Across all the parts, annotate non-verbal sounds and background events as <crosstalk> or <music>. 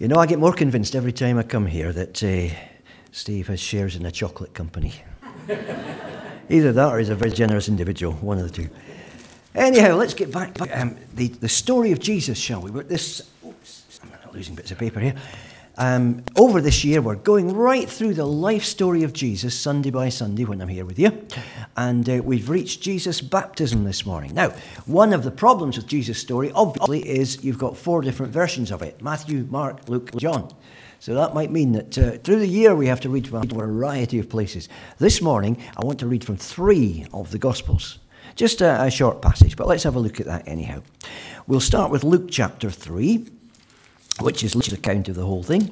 You know, I get more convinced every time I come here that uh, Steve has shares in a chocolate company. <laughs> Either that or he's a very generous individual, one of the two. Anyhow, let's get back to um, the, the story of Jesus, shall we? We're this, oops, I'm losing bits of paper here. Um, over this year, we're going right through the life story of Jesus, Sunday by Sunday, when I'm here with you. And uh, we've reached Jesus' baptism this morning. Now, one of the problems with Jesus' story, obviously, is you've got four different versions of it Matthew, Mark, Luke, John. So that might mean that uh, through the year we have to read from a variety of places. This morning, I want to read from three of the Gospels. Just a, a short passage, but let's have a look at that anyhow. We'll start with Luke chapter 3 which is Luke's account of the whole thing.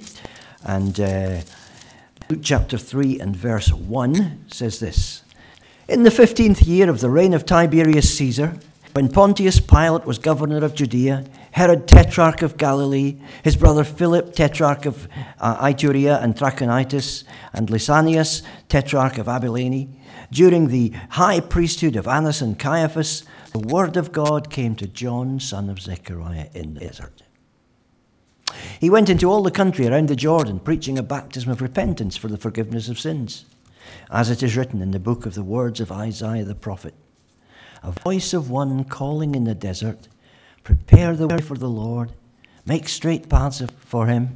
And uh, Luke chapter 3 and verse 1 says this In the 15th year of the reign of Tiberius Caesar, when Pontius Pilate was governor of Judea, Herod tetrarch of Galilee, his brother Philip tetrarch of uh, and Trachonitis, and Lysanias tetrarch of Abilene, during the high priesthood of Annas and Caiaphas, the word of God came to John, son of Zechariah, in the desert. He went into all the country around the Jordan, preaching a baptism of repentance for the forgiveness of sins, as it is written in the book of the words of Isaiah the prophet A voice of one calling in the desert, Prepare the way for the Lord, make straight paths for him.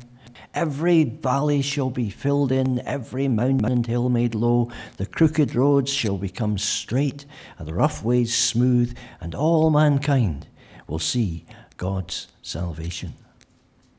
Every valley shall be filled in, every mountain and hill made low. The crooked roads shall become straight, and the rough ways smooth, and all mankind will see God's salvation.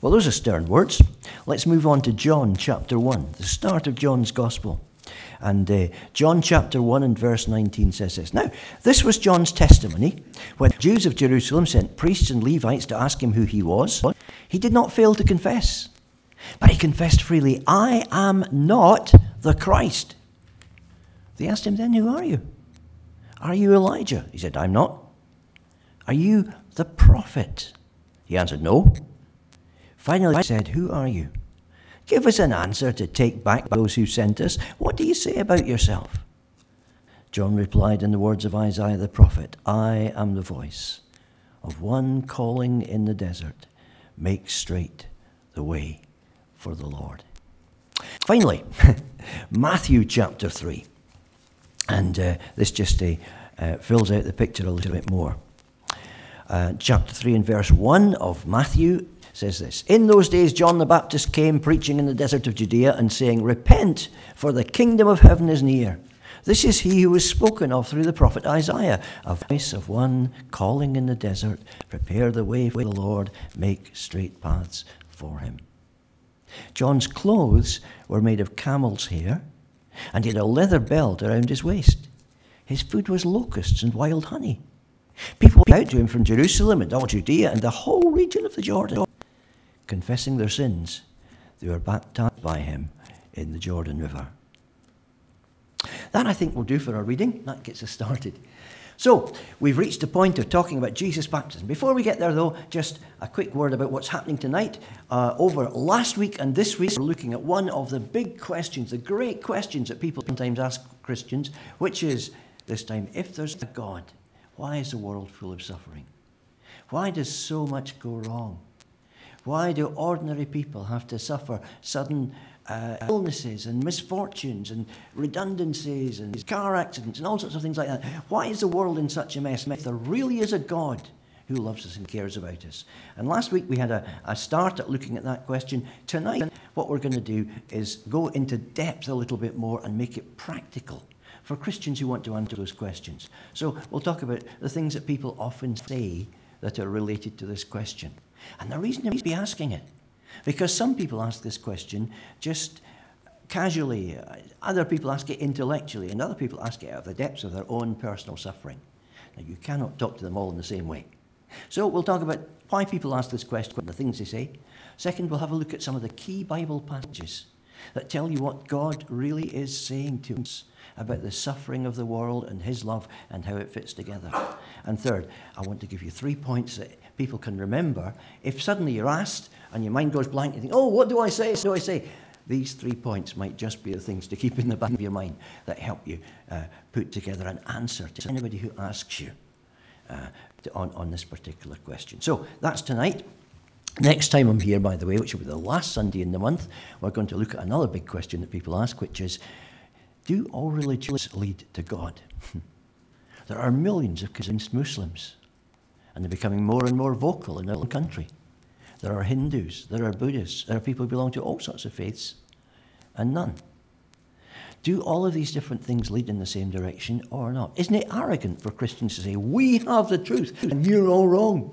Well, those are stern words. Let's move on to John chapter 1, the start of John's gospel. And uh, John chapter 1 and verse 19 says this. Now, this was John's testimony when Jews of Jerusalem sent priests and Levites to ask him who he was. He did not fail to confess, but he confessed freely, I am not the Christ. They asked him then, Who are you? Are you Elijah? He said, I'm not. Are you the prophet? He answered, No. Finally I said, Who are you? Give us an answer to take back those who sent us. What do you say about yourself? John replied in the words of Isaiah the prophet I am the voice of one calling in the desert, make straight the way for the Lord. Finally, <laughs> Matthew chapter 3. And uh, this just uh, uh, fills out the picture a little bit more. Uh, chapter 3 and verse 1 of Matthew says this In those days, John the Baptist came preaching in the desert of Judea and saying, Repent, for the kingdom of heaven is near. This is he who was spoken of through the prophet Isaiah, a voice of one calling in the desert, Prepare the way for the Lord, make straight paths for him. John's clothes were made of camel's hair, and he had a leather belt around his waist. His food was locusts and wild honey. People came out to him from Jerusalem and all Judea and the whole region of the Jordan confessing their sins, they were baptized by him in the Jordan River. That, I think, will do for our reading. That gets us started. So, we've reached the point of talking about Jesus' baptism. Before we get there, though, just a quick word about what's happening tonight. Uh, over last week and this week, we're looking at one of the big questions, the great questions that people sometimes ask Christians, which is this time if there's a God, why is the world full of suffering? Why does so much go wrong? Why do ordinary people have to suffer sudden uh, illnesses and misfortunes and redundancies and car accidents and all sorts of things like that? Why is the world in such a mess if there really is a God who loves us and cares about us? And last week we had a, a start at looking at that question. Tonight, what we're going to do is go into depth a little bit more and make it practical for Christians who want to answer those questions. So we'll talk about the things that people often say that are related to this question. And the reason you be asking it, because some people ask this question just casually, other people ask it intellectually, and other people ask it out of the depths of their own personal suffering. Now, you cannot talk to them all in the same way. So, we'll talk about why people ask this question, the things they say. Second, we'll have a look at some of the key Bible passages that tell you what God really is saying to us about the suffering of the world and His love and how it fits together. And third, I want to give you three points that people can remember. If suddenly you're asked and your mind goes blank, you think, oh, what do I say? What do I say? These three points might just be the things to keep in the back of your mind that help you uh, put together an answer to anybody who asks you uh, on, on this particular question. So that's tonight. Next time I'm here, by the way, which will be the last Sunday in the month, we're going to look at another big question that people ask, which is Do all religions lead to God? <laughs> there are millions of convinced Muslims, and they're becoming more and more vocal in our country. There are Hindus, there are Buddhists, there are people who belong to all sorts of faiths, and none. Do all of these different things lead in the same direction or not? Isn't it arrogant for Christians to say, We have the truth and you're all wrong?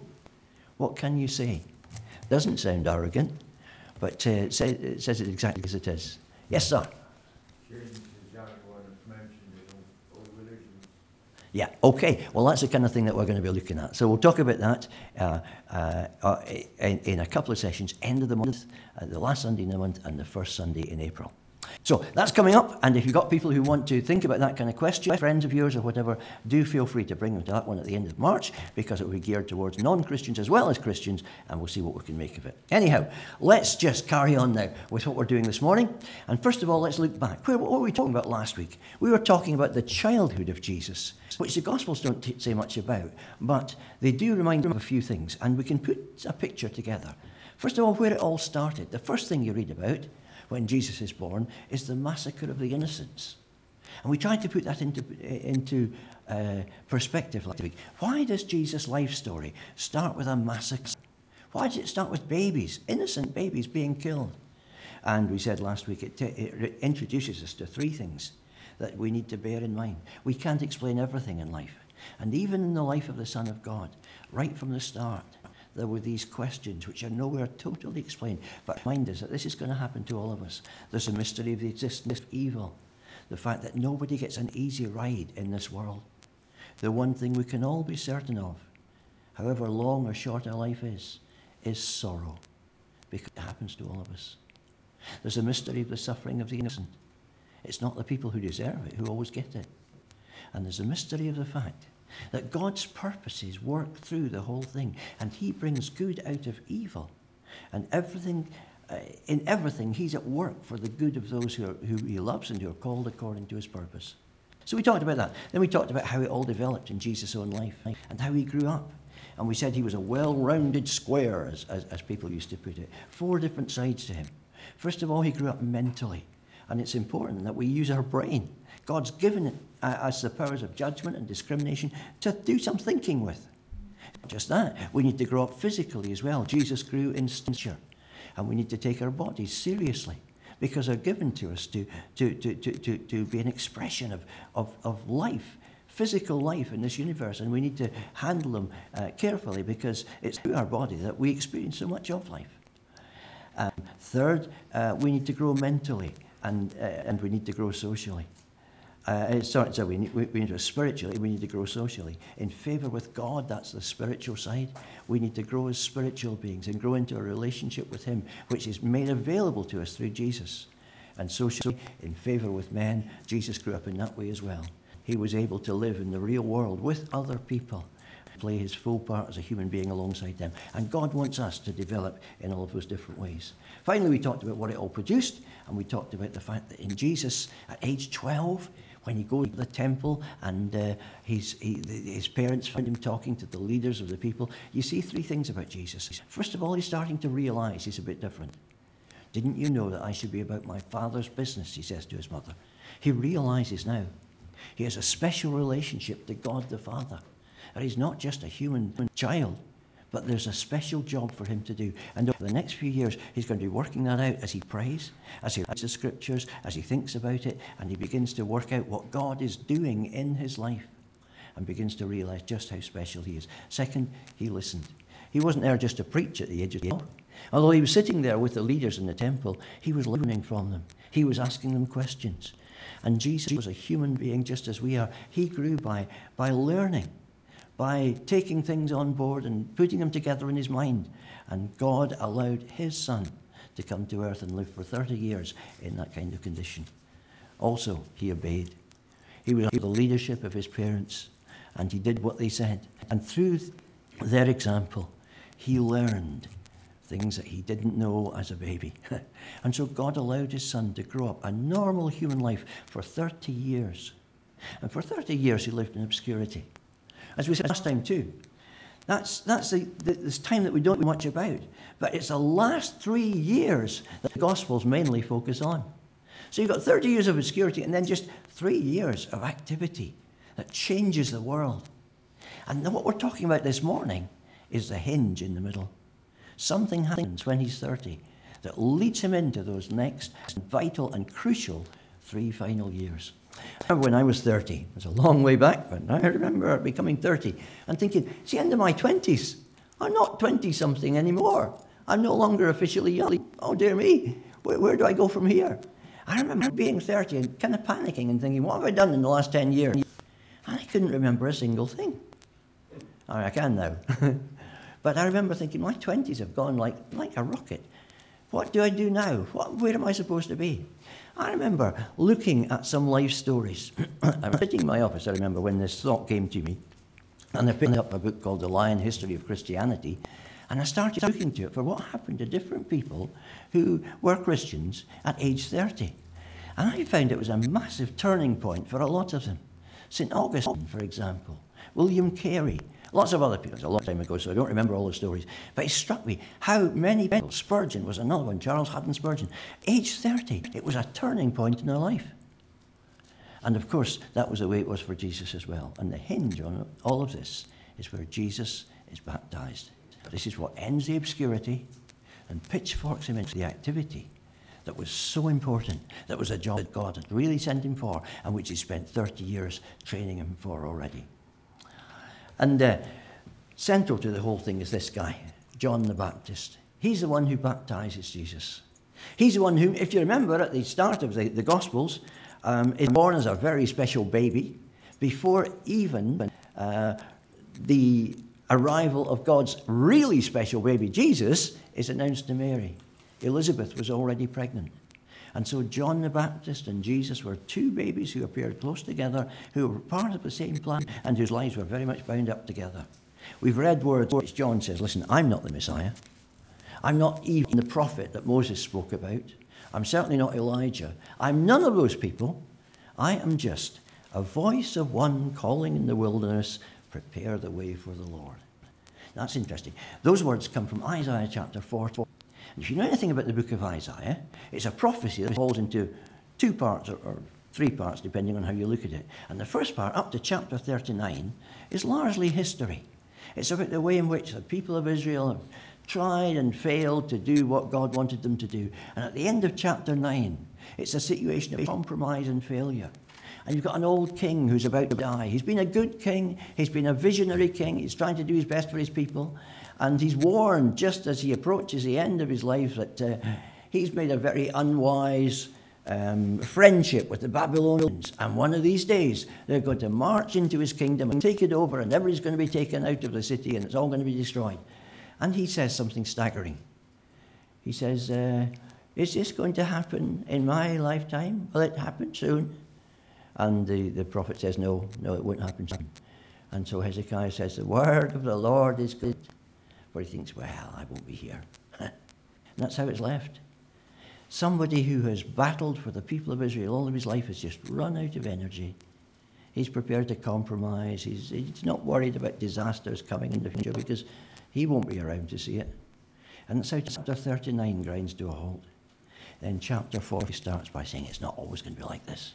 What can you say? Doesn't sound arrogant, but uh, it, says it exactly as it is. Yes, sir. Yeah, okay. Well, that's the kind of thing that we're going to be looking at. So we'll talk about that uh, uh, uh in, in, a couple of sessions, end of the month, uh, the last Sunday in the month, and the first Sunday in April. So that's coming up, and if you've got people who want to think about that kind of question, friends of yours or whatever, do feel free to bring them to that one at the end of March because it will be geared towards non Christians as well as Christians, and we'll see what we can make of it. Anyhow, let's just carry on now with what we're doing this morning. And first of all, let's look back. What were we talking about last week? We were talking about the childhood of Jesus, which the Gospels don't t- say much about, but they do remind us of a few things, and we can put a picture together. First of all, where it all started. The first thing you read about when Jesus is born is the massacre of the innocents. And we tried to put that into, into uh, perspective last week. Why does Jesus' life story start with a massacre? Why does it start with babies, innocent babies being killed? And we said last week it, t- it introduces us to three things that we need to bear in mind. We can't explain everything in life. And even in the life of the Son of God, right from the start, there were these questions which are nowhere totally explained, but remind us that this is going to happen to all of us. There's a mystery of the existence of evil, the fact that nobody gets an easy ride in this world. The one thing we can all be certain of, however long or short our life is, is sorrow, because it happens to all of us. There's a mystery of the suffering of the innocent. It's not the people who deserve it who always get it. And there's a mystery of the fact that God's purposes work through the whole thing, and He brings good out of evil. And everything, uh, in everything, He's at work for the good of those who, are, who He loves and who are called according to His purpose. So we talked about that. Then we talked about how it all developed in Jesus' own life and how He grew up. And we said he was a well rounded square, as, as, as people used to put it. Four different sides to him. First of all, he grew up mentally. And it's important that we use our brain. God's given us the powers of judgment and discrimination to do some thinking with. Just that. We need to grow up physically as well. Jesus grew in stature. And we need to take our bodies seriously because they're given to us to, to, to, to, to, to be an expression of, of, of life, physical life in this universe. And we need to handle them uh, carefully because it's through our body that we experience so much of life. Um, third, uh, we need to grow mentally and, uh, and we need to grow socially. Uh, sorry, so we need, we, need to spiritually, we need to grow socially. In favour with God, that's the spiritual side. We need to grow as spiritual beings and grow into a relationship with Him, which is made available to us through Jesus. And socially, in favour with men, Jesus grew up in that way as well. He was able to live in the real world with other people, play his full part as a human being alongside them. And God wants us to develop in all of those different ways. Finally, we talked about what it all produced, and we talked about the fact that in Jesus, at age 12, when he goes to the temple and uh, his, he, his parents find him talking to the leaders of the people, you see three things about Jesus. First of all, he's starting to realize he's a bit different. Didn't you know that I should be about my father's business? He says to his mother. He realizes now he has a special relationship to God the Father. That he's not just a human child, but there's a special job for him to do. And over the next few years, he's going to be working that out as he prays, as he reads the scriptures, as he thinks about it, and he begins to work out what God is doing in his life and begins to realize just how special he is. Second, he listened. He wasn't there just to preach at the age of 12. Although he was sitting there with the leaders in the temple, he was learning from them. He was asking them questions. And Jesus was a human being just as we are. He grew by, by learning by taking things on board and putting them together in his mind. And God allowed his son to come to earth and live for 30 years in that kind of condition. Also, he obeyed. He was under the leadership of his parents, and he did what they said. And through their example, he learned things that he didn't know as a baby. <laughs> and so God allowed his son to grow up a normal human life for 30 years. And for 30 years, he lived in obscurity. As we said last time, too, that's, that's the, the, this time that we don't know much about. But it's the last three years that the Gospels mainly focus on. So you've got 30 years of obscurity and then just three years of activity that changes the world. And what we're talking about this morning is the hinge in the middle. Something happens when he's 30 that leads him into those next vital and crucial three final years. I remember when I was 30, it was a long way back, but I remember becoming 30 and thinking, it's the end of my 20s. I'm not 20 something anymore. I'm no longer officially young. Oh, dear me, where, where do I go from here? I remember being 30 and kind of panicking and thinking, what have I done in the last 10 years? And I couldn't remember a single thing. I, mean, I can now. <laughs> but I remember thinking, my 20s have gone like, like a rocket. What do I do now? What, where am I supposed to be? I remember looking at some life stories. I was sitting in my office, I remember, when this thought came to me. And I picked up a book called The Lion History of Christianity. And I started looking to it for what happened to different people who were Christians at age 30. And I found it was a massive turning point for a lot of them. St. Augustine, for example, William Carey, lots of other people. A long time ago, so I don't remember all the stories. But it struck me how many people, Spurgeon was another one, Charles Haddon Spurgeon, age 30, it was a turning point in their life. And of course, that was the way it was for Jesus as well. And the hinge on all of this is where Jesus is baptized. This is what ends the obscurity and pitchforks him into the activity that was so important, that was a job that God had really sent him for, and which he spent 30 years training him for already. And uh, central to the whole thing is this guy, John the Baptist. He's the one who baptizes Jesus. He's the one who, if you remember at the start of the, the Gospels, um, is born as a very special baby before even uh, the arrival of God's really special baby, Jesus, is announced to Mary. Elizabeth was already pregnant. And so John the Baptist and Jesus were two babies who appeared close together, who were part of the same plan, and whose lives were very much bound up together. We've read words which John says, Listen, I'm not the Messiah. I'm not even the prophet that Moses spoke about. I'm certainly not Elijah. I'm none of those people. I am just a voice of one calling in the wilderness, prepare the way for the Lord. That's interesting. Those words come from Isaiah chapter 4. If you know anything about the book of Isaiah, it's a prophecy that falls into two parts or, or three parts, depending on how you look at it. And the first part, up to chapter 39, is largely history. It's about the way in which the people of Israel have tried and failed to do what God wanted them to do. And at the end of chapter 9, it's a situation of compromise and failure. And you've got an old king who's about to die. He's been a good king, he's been a visionary king, he's trying to do his best for his people. And he's warned just as he approaches the end of his life that uh, he's made a very unwise um, friendship with the Babylonians. And one of these days, they're going to march into his kingdom and take it over, and everybody's going to be taken out of the city, and it's all going to be destroyed. And he says something staggering. He says, uh, Is this going to happen in my lifetime? Will it happen soon? And the, the prophet says, No, no, it won't happen soon. And so Hezekiah says, The word of the Lord is good where he thinks, well, I won't be here. <laughs> and that's how it's left. Somebody who has battled for the people of Israel all of his life has just run out of energy. He's prepared to compromise. He's, he's not worried about disasters coming in the future because he won't be around to see it. And that's how chapter 39 grinds to a halt. Then chapter 40 starts by saying it's not always going to be like this.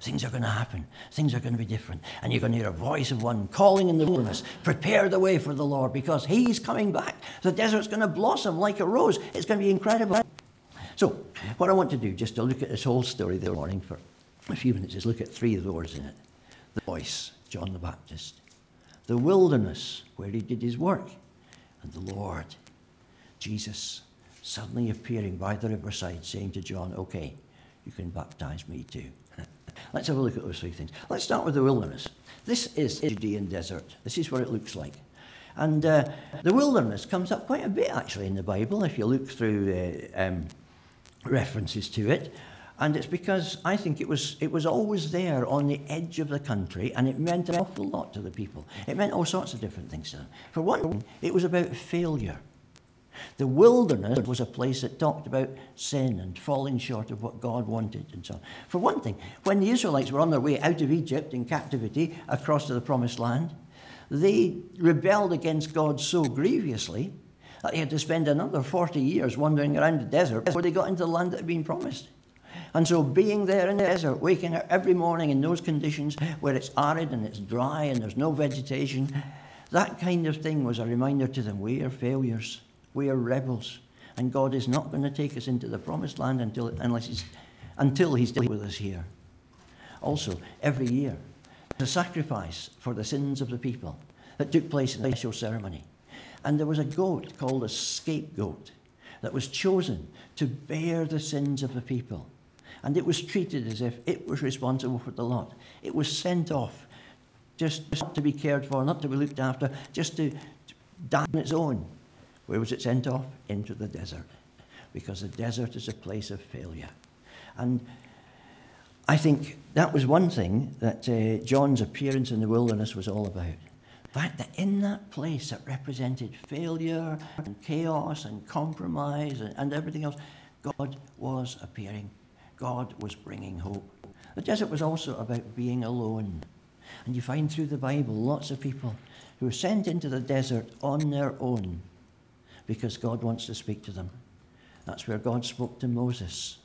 Things are going to happen. Things are going to be different. And you're going to hear a voice of one calling in the wilderness, prepare the way for the Lord because he's coming back. The desert's going to blossom like a rose. It's going to be incredible. So, what I want to do, just to look at this whole story this morning for a few minutes, is look at three of the words in it. The voice, John the Baptist. The wilderness, where he did his work. And the Lord, Jesus, suddenly appearing by the riverside, saying to John, Okay, you can baptize me too. Let's have a look at those three things. Let's start with the wilderness. This is Judean desert. This is what it looks like. And uh, the wilderness comes up quite a bit actually in the Bible. If you look through uh, um, references to it. And it's because I think it was, it was always there on the edge of the country and it meant an awful lot to the people. It meant all sorts of different things to them. For one, it was about failure. The wilderness was a place that talked about sin and falling short of what God wanted and so on. For one thing, when the Israelites were on their way out of Egypt in captivity across to the promised land, they rebelled against God so grievously that they had to spend another 40 years wandering around the desert before they got into the land that had been promised. And so, being there in the desert, waking up every morning in those conditions where it's arid and it's dry and there's no vegetation, that kind of thing was a reminder to them we are failures, we are rebels, and God is not going to take us into the promised land until, unless he's, until He's still with us here. Also, every year, the sacrifice for the sins of the people that took place in the special ceremony. And there was a goat called a scapegoat that was chosen to bear the sins of the people. And it was treated as if it was responsible for the lot. It was sent off just not to be cared for, not to be looked after, just to, to die on its own. Where was it sent off? Into the desert. Because the desert is a place of failure. And I think that was one thing that uh, John's appearance in the wilderness was all about. The fact that in that place that represented failure and chaos and compromise and, and everything else, God was appearing. God was bringing hope. The desert was also about being alone. And you find through the Bible lots of people who are sent into the desert on their own because God wants to speak to them. That's where God spoke to Moses.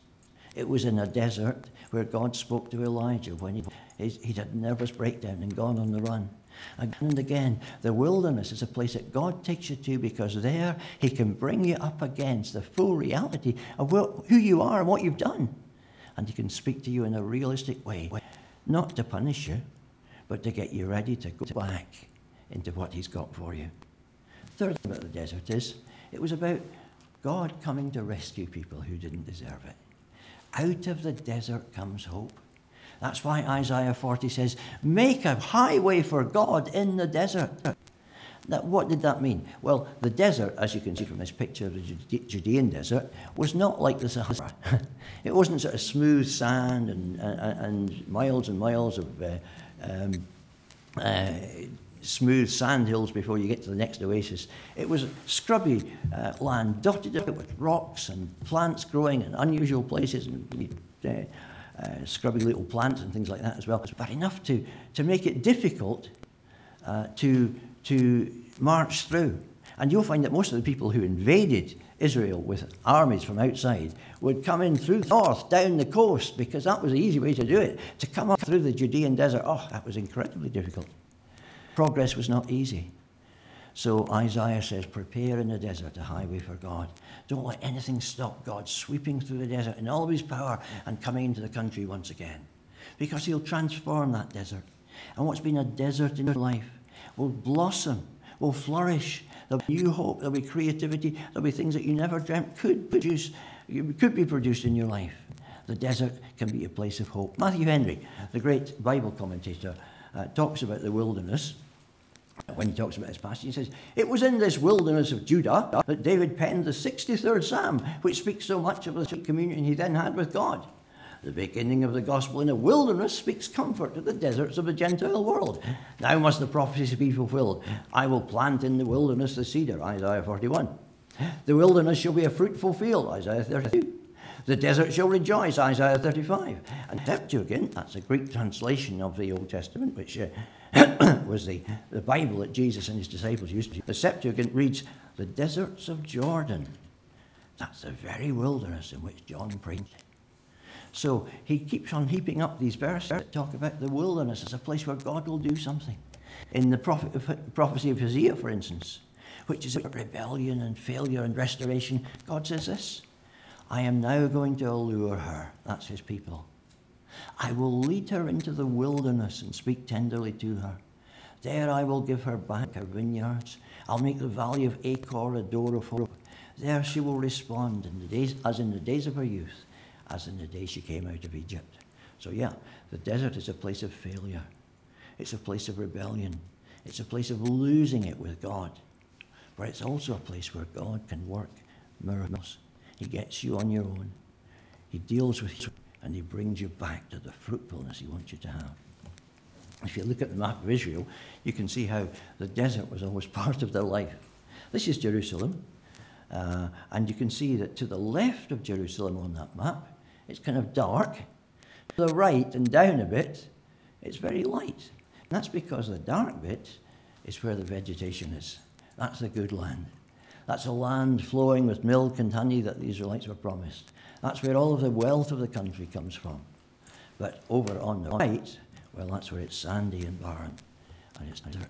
It was in a desert where God spoke to Elijah when he, he'd had a nervous breakdown and gone on the run. Again and again, the wilderness is a place that God takes you to because there He can bring you up against the full reality of who you are and what you've done. And He can speak to you in a realistic way, not to punish you, but to get you ready to go back into what He's got for you. Third thing about the desert is it was about God coming to rescue people who didn't deserve it. Out of the desert comes hope. That's why Isaiah 40 says, Make a highway for God in the desert. Now, what did that mean? Well, the desert, as you can see from this picture of the Judean desert, was not like the Sahara. <laughs> it wasn't sort of smooth sand and, and, and miles and miles of uh, um, uh, smooth sand hills before you get to the next oasis. It was scrubby uh, land dotted out with rocks and plants growing in unusual places and uh, uh, scrubby little plants and things like that as well. But enough to, to make it difficult uh, to, to march through. And you'll find that most of the people who invaded Israel with armies from outside would come in through the north, down the coast, because that was the easy way to do it. To come up through the Judean desert, oh, that was incredibly difficult. Progress was not easy. So Isaiah says, Prepare in the desert a highway for God. Don't let anything stop God sweeping through the desert in all of his power and coming into the country once again. Because he'll transform that desert. And what's been a desert in your life will blossom, will flourish. There'll be new hope, there'll be creativity, there'll be things that you never dreamt could produce, could be produced in your life. The desert can be a place of hope. Matthew Henry, the great Bible commentator, uh, talks about the wilderness when he talks about his passage, he says, It was in this wilderness of Judah that David penned the 63rd Psalm, which speaks so much of the communion he then had with God. The beginning of the gospel in a wilderness speaks comfort to the deserts of the Gentile world. Now must the prophecies be fulfilled. I will plant in the wilderness the cedar, Isaiah 41. The wilderness shall be a fruitful field, Isaiah 32. The desert shall rejoice, Isaiah 35. And Septuagint, that's a Greek translation of the Old Testament, which uh, <coughs> was the, the Bible that Jesus and his disciples used to. The Septuagint reads, The deserts of Jordan. That's the very wilderness in which John preached. So he keeps on heaping up these verses that talk about the wilderness as a place where God will do something. In the prophet, prophecy of Hosea, for instance, which is rebellion and failure and restoration, God says this I am now going to allure her. That's his people I will lead her into the wilderness and speak tenderly to her. There I will give her back her vineyards. I'll make the valley of Achor a door of hope. There she will respond in the days, as in the days of her youth, as in the day she came out of Egypt. So, yeah, the desert is a place of failure. It's a place of rebellion. It's a place of losing it with God. But it's also a place where God can work miracles. He gets you on your own He deals with you and he brings you back to the fruitfulness he wants you to have. If you look at the map of Israel, you can see how the desert was always <laughs> part of their life. This is Jerusalem, uh, and you can see that to the left of Jerusalem on that map, it's kind of dark. To the right and down a bit, it's very light. And that's because the dark bit is where the vegetation is. That's the good land. That's a land flowing with milk and honey that the Israelites were promised. That's where all of the wealth of the country comes from. But over on the right, well, that's where it's sandy and barren and it's desert.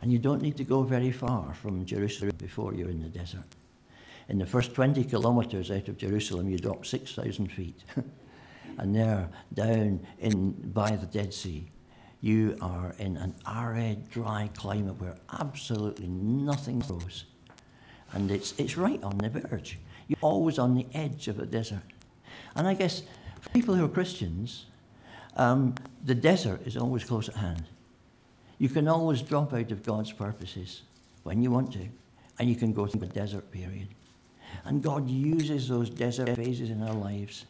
And you don't need to go very far from Jerusalem before you're in the desert. In the first 20 kilometres out of Jerusalem, you drop 6,000 feet. <laughs> and there, down in, by the Dead Sea, you are in an arid, dry climate where absolutely nothing grows. And it's, it's right on the verge. You're always on the edge of a desert. And I guess for people who are Christians, um, the desert is always close at hand. You can always drop out of God's purposes when you want to, and you can go through the desert period. And God uses those desert phases in our lives,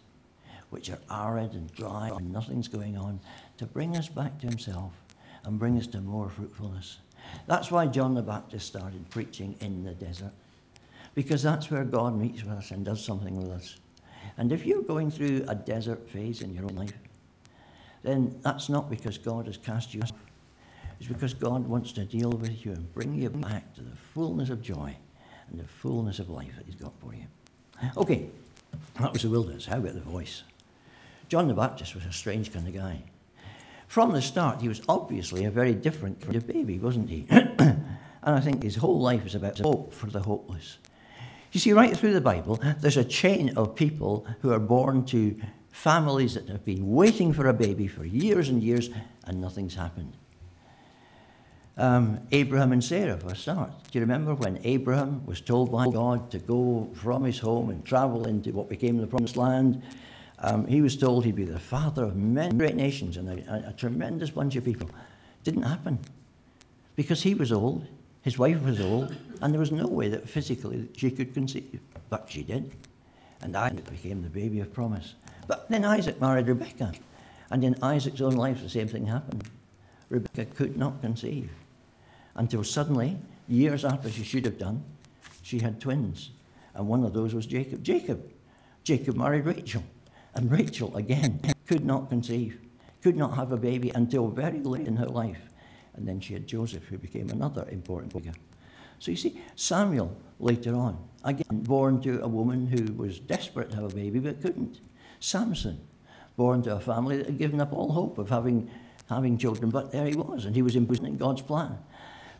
which are arid and dry and nothing's going on, to bring us back to Himself and bring us to more fruitfulness. That's why John the Baptist started preaching in the desert, because that's where God meets with us and does something with us. And if you're going through a desert phase in your own life, then that's not because God has cast you off. It's because God wants to deal with you and bring you back to the fullness of joy and the fullness of life that He's got for you. Okay, that was the wilderness. How about the voice? John the Baptist was a strange kind of guy. From the start, he was obviously a very different kind of baby, wasn't he? <clears throat> and I think his whole life is about hope for the hopeless. You see, right through the Bible, there's a chain of people who are born to families that have been waiting for a baby for years and years, and nothing's happened. Um, Abraham and Sarah, for a start. Do you remember when Abraham was told by God to go from his home and travel into what became the promised land? Um, he was told he'd be the father of many great nations and a, a, a tremendous bunch of people. Didn't happen because he was old, his wife was old, and there was no way that physically she could conceive. But she did. And Isaac became the baby of promise. But then Isaac married Rebekah. And in Isaac's own life, the same thing happened. Rebekah could not conceive until suddenly, years after she should have done, she had twins. And one of those was Jacob. Jacob. Jacob married Rachel. And Rachel, again, could not conceive, could not have a baby until very late in her life. And then she had Joseph, who became another important figure. So you see, Samuel later on, again, born to a woman who was desperate to have a baby but couldn't. Samson, born to a family that had given up all hope of having, having children, but there he was, and he was imprisoned in God's plan.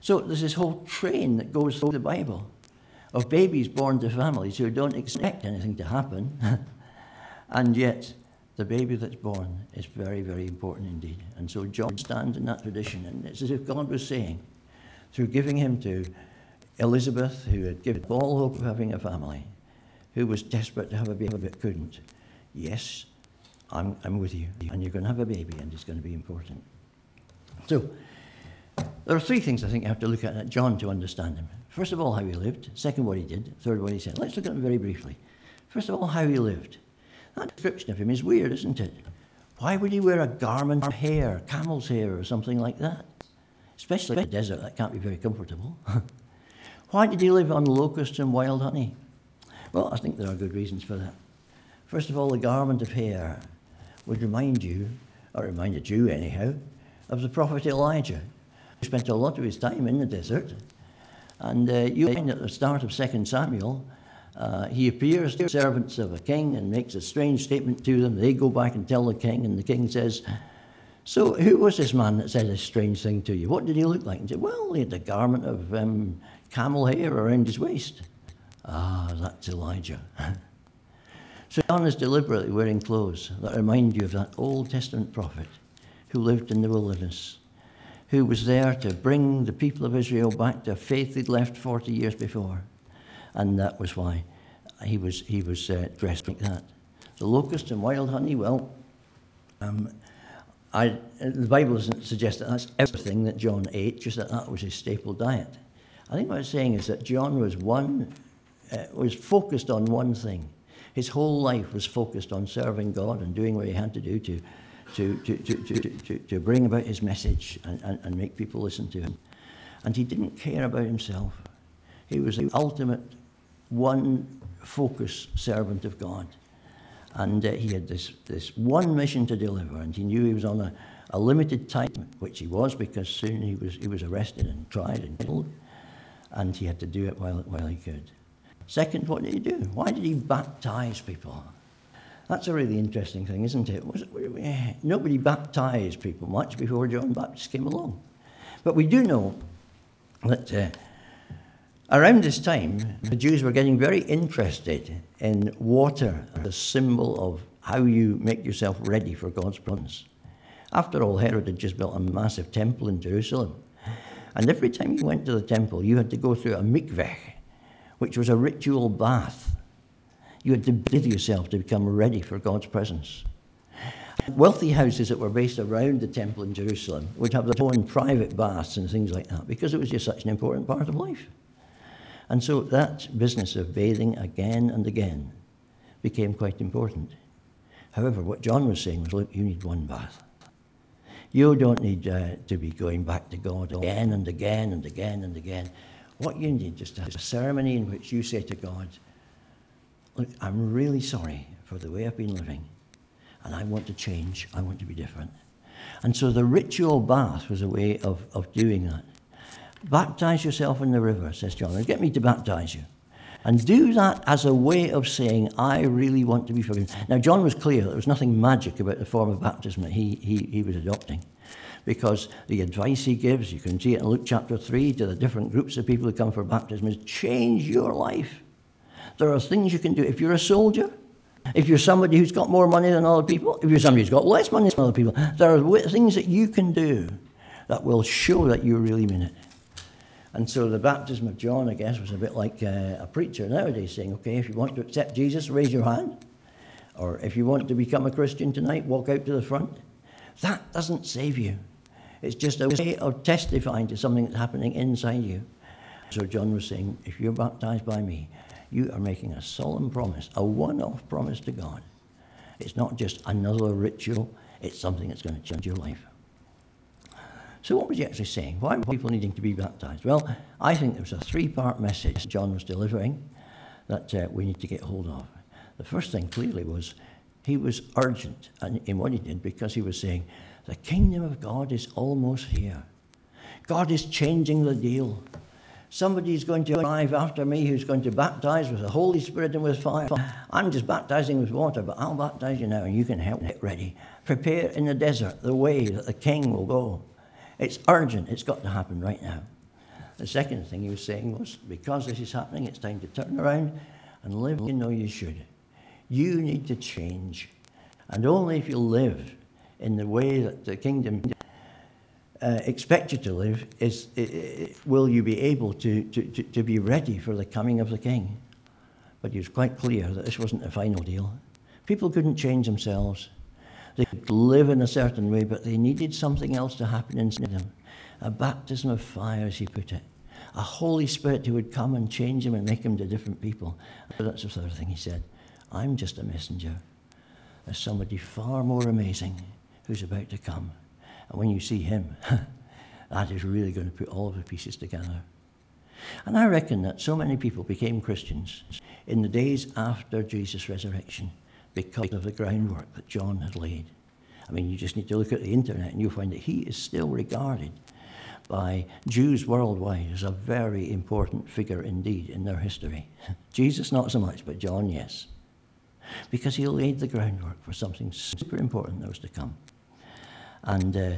So there's this whole train that goes through the Bible of babies born to families who don't expect anything to happen, <laughs> and yet the baby that's born is very, very important indeed. And so John stands in that tradition, and it's as if God was saying, through giving him to Elizabeth, who had given up all hope of having a family, who was desperate to have a baby but couldn't, yes, I'm, I'm with you, and you're going to have a baby, and it's going to be important. So, there are three things I think you have to look at at John to understand him. First of all, how he lived. Second, what he did. Third, what he said. Let's look at him very briefly. First of all, how he lived. That description of him is weird, isn't it? Why would he wear a garment of hair, camel's hair, or something like that? Especially in the desert, that can't be very comfortable. <laughs> Why did he live on locusts and wild honey? Well, I think there are good reasons for that. First of all, the garment of hair would remind you, or reminded you anyhow, of the prophet Elijah who spent a lot of his time in the desert. And uh, you find at the start of 2 Samuel, uh, he appears to servants of a king and makes a strange statement to them. They go back and tell the king, and the king says, So, who was this man that said this strange thing to you? What did he look like? And said, Well, he had a garment of um, camel hair around his waist. Ah, that's Elijah. <laughs> so, John is deliberately wearing clothes that remind you of that Old Testament prophet who lived in the wilderness who was there to bring the people of Israel back to a faith they'd left 40 years before. And that was why he was, he was uh, dressed like that. The locust and wild honey, well, um, I, the Bible doesn't suggest that that's everything that John ate, just that that was his staple diet. I think what it's saying is that John was one, uh, was focused on one thing. His whole life was focused on serving God and doing what he had to do to, to, to, to, to, to, to bring about his message and, and, and make people listen to him. And he didn't care about himself. He was the ultimate one focus servant of God. And uh, he had this, this one mission to deliver, and he knew he was on a, a limited time, which he was because soon he was, he was arrested and tried and killed, and he had to do it while, while he could. Second, what did he do? Why did he baptize people? That's a really interesting thing, isn't it? it nobody baptized people much before John Baptist came along. But we do know that uh, around this time, the Jews were getting very interested in water a symbol of how you make yourself ready for God's presence. After all, Herod had just built a massive temple in Jerusalem. And every time you went to the temple, you had to go through a mikveh, which was a ritual bath. You had to bathe yourself to become ready for God's presence. Wealthy houses that were based around the temple in Jerusalem would have their own private baths and things like that because it was just such an important part of life. And so that business of bathing again and again became quite important. However, what John was saying was look, you need one bath. You don't need uh, to be going back to God again and again and again and again. What you need is a ceremony in which you say to God, Look, I'm really sorry for the way I've been living, and I want to change. I want to be different. And so the ritual bath was a way of, of doing that. Baptize yourself in the river, says John, and get me to baptize you. And do that as a way of saying, I really want to be forgiven. Now, John was clear there was nothing magic about the form of baptism that he, he, he was adopting. Because the advice he gives, you can see it in Luke chapter 3, to the different groups of people who come for baptism, is change your life. There are things you can do. If you're a soldier, if you're somebody who's got more money than other people, if you're somebody who's got less money than other people, there are things that you can do that will show that you really mean it. And so the baptism of John, I guess, was a bit like uh, a preacher nowadays saying, okay, if you want to accept Jesus, raise your hand. Or if you want to become a Christian tonight, walk out to the front. That doesn't save you. It's just a way of testifying to something that's happening inside you. So John was saying, if you're baptized by me, you are making a solemn promise, a one off promise to God. It's not just another ritual, it's something that's going to change your life. So, what was he actually saying? Why were people needing to be baptized? Well, I think there was a three part message John was delivering that uh, we need to get hold of. The first thing clearly was he was urgent in what he did because he was saying, The kingdom of God is almost here. God is changing the deal. Somebody's going to arrive after me who's going to baptize with the Holy Spirit and with fire. I'm just baptizing with water, but I'll baptize you now and you can help get ready. Prepare in the desert the way that the king will go. It's urgent. It's got to happen right now. The second thing he was saying was because this is happening, it's time to turn around and live you know you should. You need to change. And only if you live in the way that the kingdom uh, expect you to live is will you be able to, to, to, to be ready for the coming of the king. But he was quite clear that this wasn't the final deal. People couldn't change themselves. They could live in a certain way, but they needed something else to happen inside them. A baptism of fire, as he put it. A Holy Spirit who would come and change them and make them to different people. That's the sort of thing he said. I'm just a messenger. There's somebody far more amazing who's about to come. And when you see him, <laughs> that is really going to put all of the pieces together. And I reckon that so many people became Christians in the days after Jesus' resurrection because of the groundwork that John had laid. I mean, you just need to look at the internet and you'll find that he is still regarded by Jews worldwide as a very important figure indeed in their history. <laughs> Jesus, not so much, but John, yes. Because he laid the groundwork for something super important that was to come. And uh,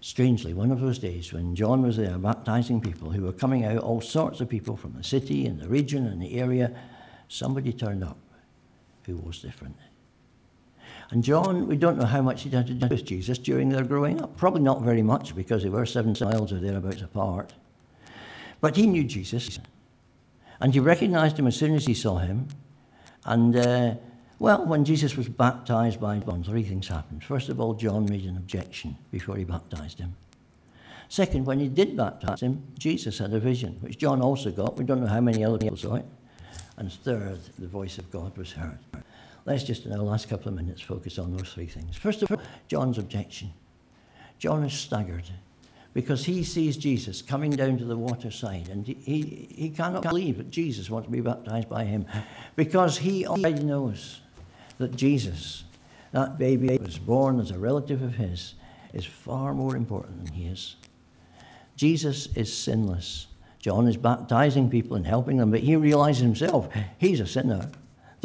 strangely, one of those days when John was there baptizing people who were coming out, all sorts of people from the city and the region and the area, somebody turned up who was different. And John, we don't know how much he had to do with Jesus during their growing up. Probably not very much because they were seven miles or thereabouts apart. But he knew Jesus. And he recognized him as soon as he saw him. And uh, well, when Jesus was baptized by John, three things happened. First of all, John made an objection before he baptized him. Second, when he did baptize him, Jesus had a vision, which John also got. We don't know how many other people saw it. And third, the voice of God was heard. Let's just in our last couple of minutes focus on those three things. First of all, John's objection. John is staggered because he sees Jesus coming down to the waterside and he, he cannot believe that Jesus wants to be baptized by him because he already knows that Jesus, that baby that was born as a relative of his, is far more important than he is. Jesus is sinless. John is baptizing people and helping them, but he realizes himself he's a sinner.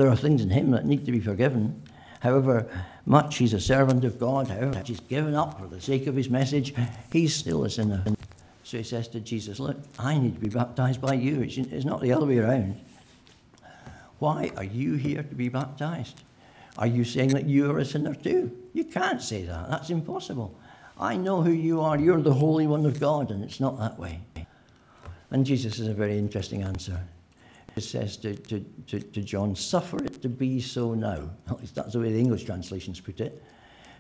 There are things in him that need to be forgiven. However much he's a servant of God, however much he's given up for the sake of his message, he's still a sinner. So he says to Jesus, Look, I need to be baptized by you. It's not the other way around. Why are you here to be baptized? Are you saying that you are a sinner too? You can't say that. That's impossible. I know who you are. You're the Holy One of God, and it's not that way. And Jesus has a very interesting answer says to, to, to, to John, suffer it to be so now. That's the way the English translations put it.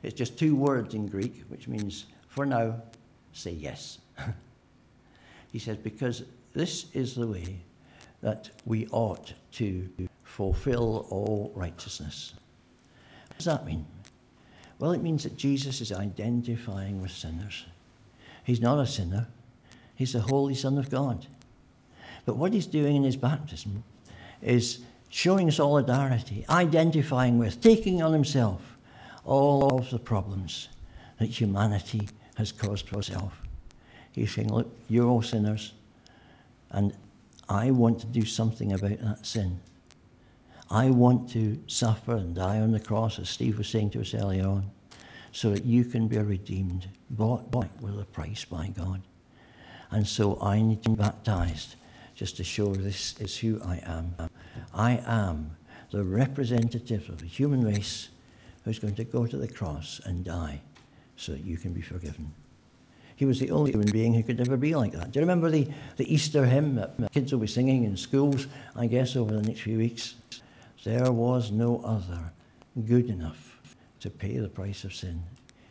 It's just two words in Greek, which means, for now, say yes. <laughs> he says, because this is the way that we ought to fulfill all righteousness. What does that mean? Well, it means that Jesus is identifying with sinners. He's not a sinner, he's the Holy Son of God. But what he's doing in his baptism is showing solidarity, identifying with, taking on himself all of the problems that humanity has caused for itself. He's saying, Look, you're all sinners, and I want to do something about that sin. I want to suffer and die on the cross, as Steve was saying to us earlier on, so that you can be redeemed, bought back with a price by God. And so I need to be baptized just to show this is who I am. I am the representative of the human race who's going to go to the cross and die so that you can be forgiven. He was the only human being who could ever be like that. Do you remember the, the Easter hymn that kids will be singing in schools, I guess, over the next few weeks? There was no other good enough to pay the price of sin.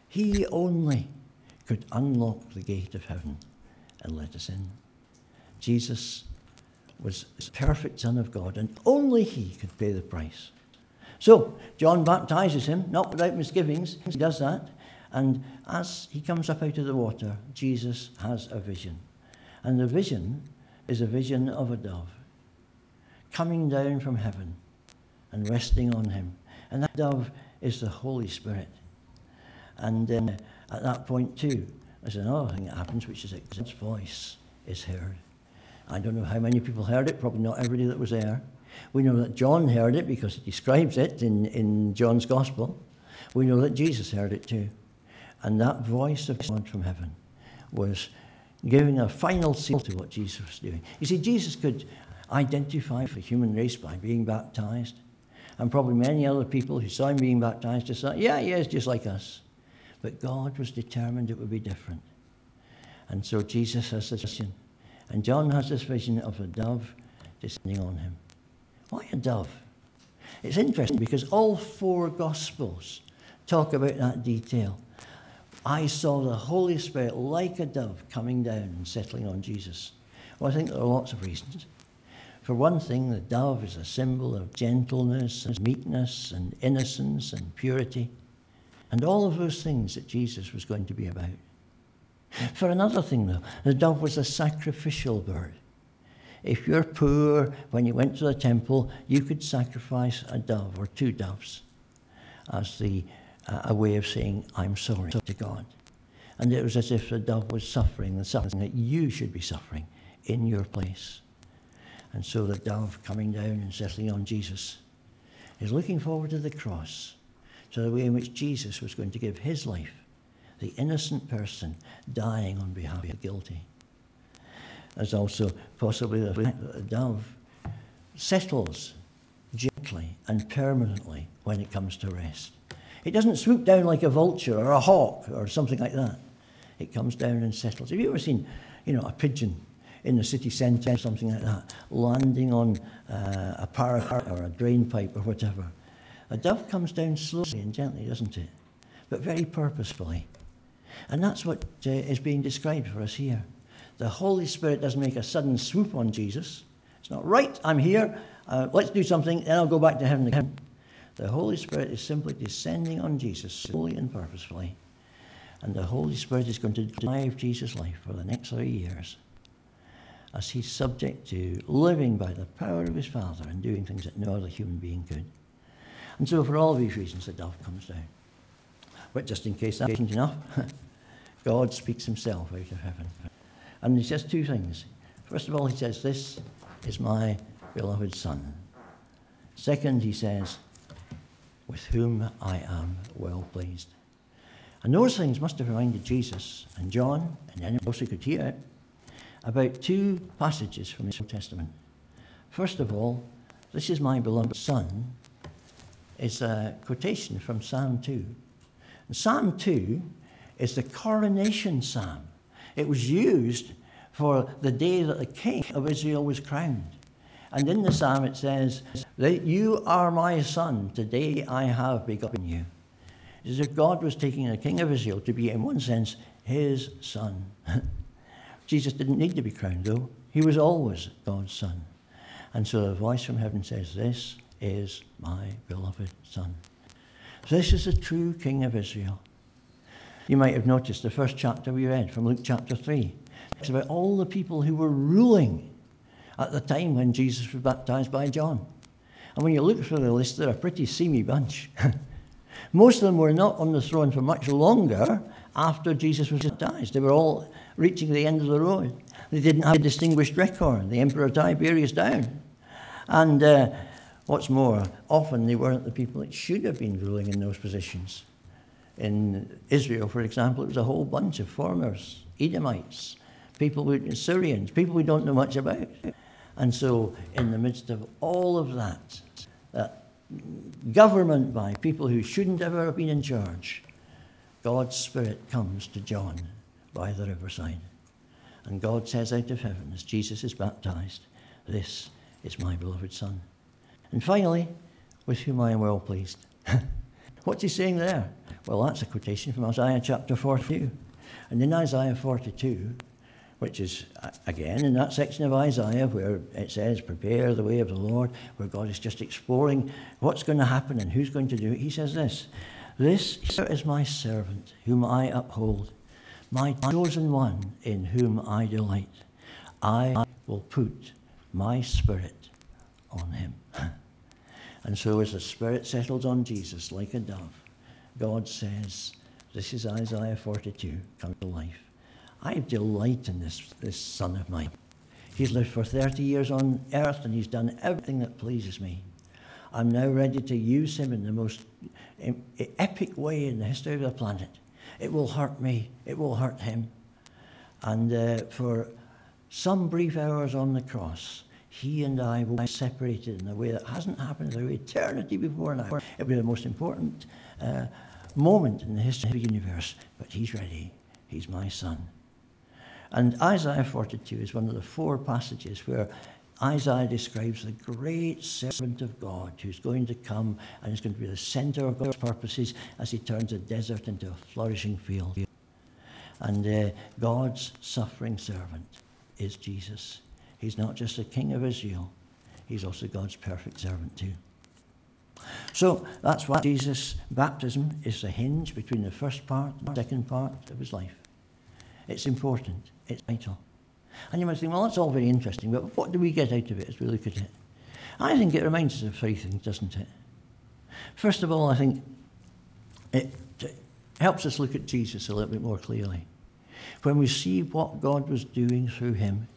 He only could unlock the gate of heaven and let us in. Jesus was the perfect Son of God, and only he could pay the price. So, John baptizes him, not without misgivings. He does that. And as he comes up out of the water, Jesus has a vision. And the vision is a vision of a dove coming down from heaven and resting on him. And that dove is the Holy Spirit. And uh, at that point, too, there's another thing that happens, which is that God's voice is heard. I don't know how many people heard it, probably not everybody that was there. We know that John heard it because he describes it in, in John's Gospel. We know that Jesus heard it too. And that voice of God from heaven was giving a final seal to what Jesus was doing. You see, Jesus could identify the human race by being baptized. And probably many other people who saw him being baptized just thought, yeah, he is just like us. But God was determined it would be different. And so Jesus has this question and John has this vision of a dove descending on him. Why a dove? It's interesting because all four Gospels talk about that detail. I saw the Holy Spirit like a dove coming down and settling on Jesus. Well, I think there are lots of reasons. For one thing, the dove is a symbol of gentleness and meekness and innocence and purity, and all of those things that Jesus was going to be about. For another thing, though, the dove was a sacrificial bird. If you're poor, when you went to the temple, you could sacrifice a dove or two doves as the, uh, a way of saying, I'm sorry to God. And it was as if the dove was suffering the suffering that you should be suffering in your place. And so the dove coming down and settling on Jesus is looking forward to the cross, to the way in which Jesus was going to give his life the innocent person dying on behalf of the guilty. There's also possibly the dove settles gently and permanently when it comes to rest. It doesn't swoop down like a vulture or a hawk or something like that. It comes down and settles. Have you ever seen, you know, a pigeon in the city centre or something like that, landing on uh, a parapet or a drain pipe or whatever? A dove comes down slowly and gently, doesn't it? But very purposefully. And that's what uh, is being described for us here. The Holy Spirit doesn't make a sudden swoop on Jesus. It's not, right, I'm here, uh, let's do something, then I'll go back to heaven again. The Holy Spirit is simply descending on Jesus slowly and purposefully. And the Holy Spirit is going to drive Jesus' life for the next three years as he's subject to living by the power of his Father and doing things that no other human being could. And so, for all these reasons, the dove comes down. But just in case that isn't enough, <laughs> God speaks himself out of heaven. And he says two things. First of all, he says, This is my beloved Son. Second, he says, With whom I am well pleased. And those things must have reminded Jesus and John and anyone else who could hear it about two passages from the Old Testament. First of all, this is my beloved Son is a quotation from Psalm 2. Psalm 2 is the coronation psalm. It was used for the day that the king of Israel was crowned. And in the psalm it says, that You are my son, today I have begotten you. It's as if God was taking the king of Israel to be, in one sense, his son. <laughs> Jesus didn't need to be crowned, though. He was always God's son. And so a voice from heaven says, This is my beloved son. This is the true king of Israel. You might have noticed the first chapter we read from Luke chapter 3. It's about all the people who were ruling at the time when Jesus was baptized by John. And when you look through the list, they're a pretty seamy bunch. <laughs> Most of them were not on the throne for much longer after Jesus was baptized. They were all reaching the end of the road. They didn't have a distinguished record. The Emperor Tiberius down. And uh, what's more, often they weren't the people that should have been ruling in those positions in Israel, for example, it was a whole bunch of foreigners, Edomites, people with Syrians, people we don't know much about. And so, in the midst of all of that, that government by people who shouldn't ever have been in charge, God's Spirit comes to John by the riverside. And God says out of heaven, as Jesus is baptized, This is my beloved Son. And finally, with whom I am well pleased. <laughs> What's he saying there? Well, that's a quotation from Isaiah chapter 42. And in Isaiah 42, which is, again, in that section of Isaiah where it says, Prepare the way of the Lord, where God is just exploring what's going to happen and who's going to do it, he says this This is my servant, whom I uphold, my chosen one, in whom I delight. I will put my spirit on him. <laughs> and so, as the spirit settles on Jesus like a dove, God says, this is Isaiah 42, come to life. I delight in this, this son of mine. He's lived for 30 years on earth and he's done everything that pleases me. I'm now ready to use him in the most epic way in the history of the planet. It will hurt me, it will hurt him. And uh, for some brief hours on the cross, he and I will be separated in a way that hasn't happened through eternity before now. It will be the most important uh, moment in the history of the universe, but he's ready. He's my son. And Isaiah 42 is one of the four passages where Isaiah describes the great servant of God who's going to come and is going to be the center of God's purposes as he turns a desert into a flourishing field. And uh, God's suffering servant is Jesus. He's not just the king of Israel, he's also God's perfect servant too. So that's why Jesus' baptism is the hinge between the first part and the second part of his life. It's important, it's vital. And you might think, well, that's all very interesting, but what do we get out of it as we look at it? I think it reminds us of three things, doesn't it? First of all, I think it helps us look at Jesus a little bit more clearly. When we see what God was doing through him,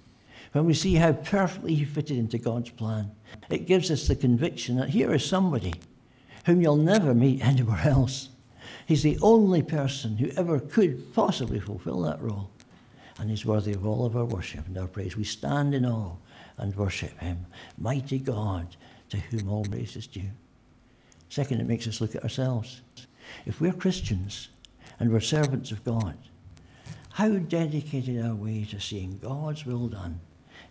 when we see how perfectly he fitted into God's plan, it gives us the conviction that here is somebody whom you'll never meet anywhere <laughs> else. He's the only person who ever could possibly fulfill that role. And he's worthy of all of our worship and our praise. We stand in awe and worship him. Mighty God, to whom all praise is due. Second, it makes us look at ourselves. If we're Christians and we're servants of God, how dedicated are we to seeing God's will done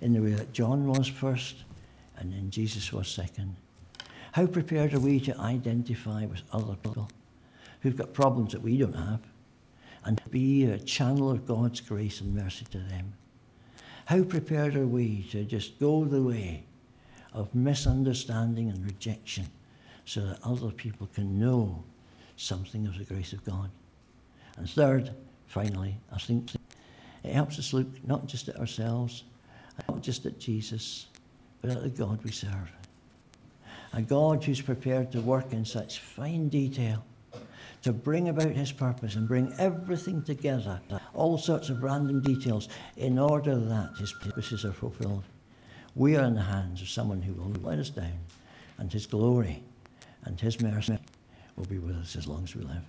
in the way that John was first and then Jesus was second? How prepared are we to identify with other people who've got problems that we don't have and be a channel of God's grace and mercy to them? How prepared are we to just go the way of misunderstanding and rejection so that other people can know something of the grace of God. And third, finally, I think it helps us look not just at ourselves, just at Jesus, but at the God we serve. A God who's prepared to work in such fine detail to bring about his purpose and bring everything together, all sorts of random details, in order that his purposes are fulfilled. We are in the hands of someone who will let us down, and his glory and his mercy will be with us as long as we live.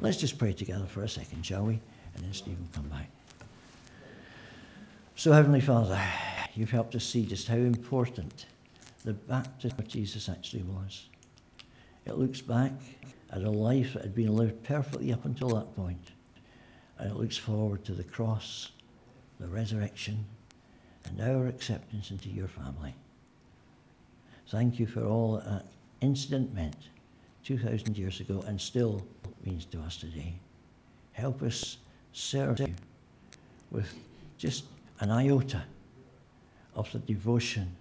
Let's just pray together for a second, shall we? And then Stephen come back. So, Heavenly Father, you've helped us see just how important the baptism of Jesus actually was. It looks back at a life that had been lived perfectly up until that point, and it looks forward to the cross, the resurrection, and our acceptance into your family. Thank you for all that, that incident meant 2,000 years ago and still means to us today. Help us serve you with just an iota of the devotion,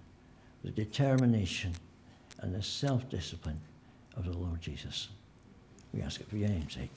the determination, and the self discipline of the Lord Jesus. We ask it for your name's sake.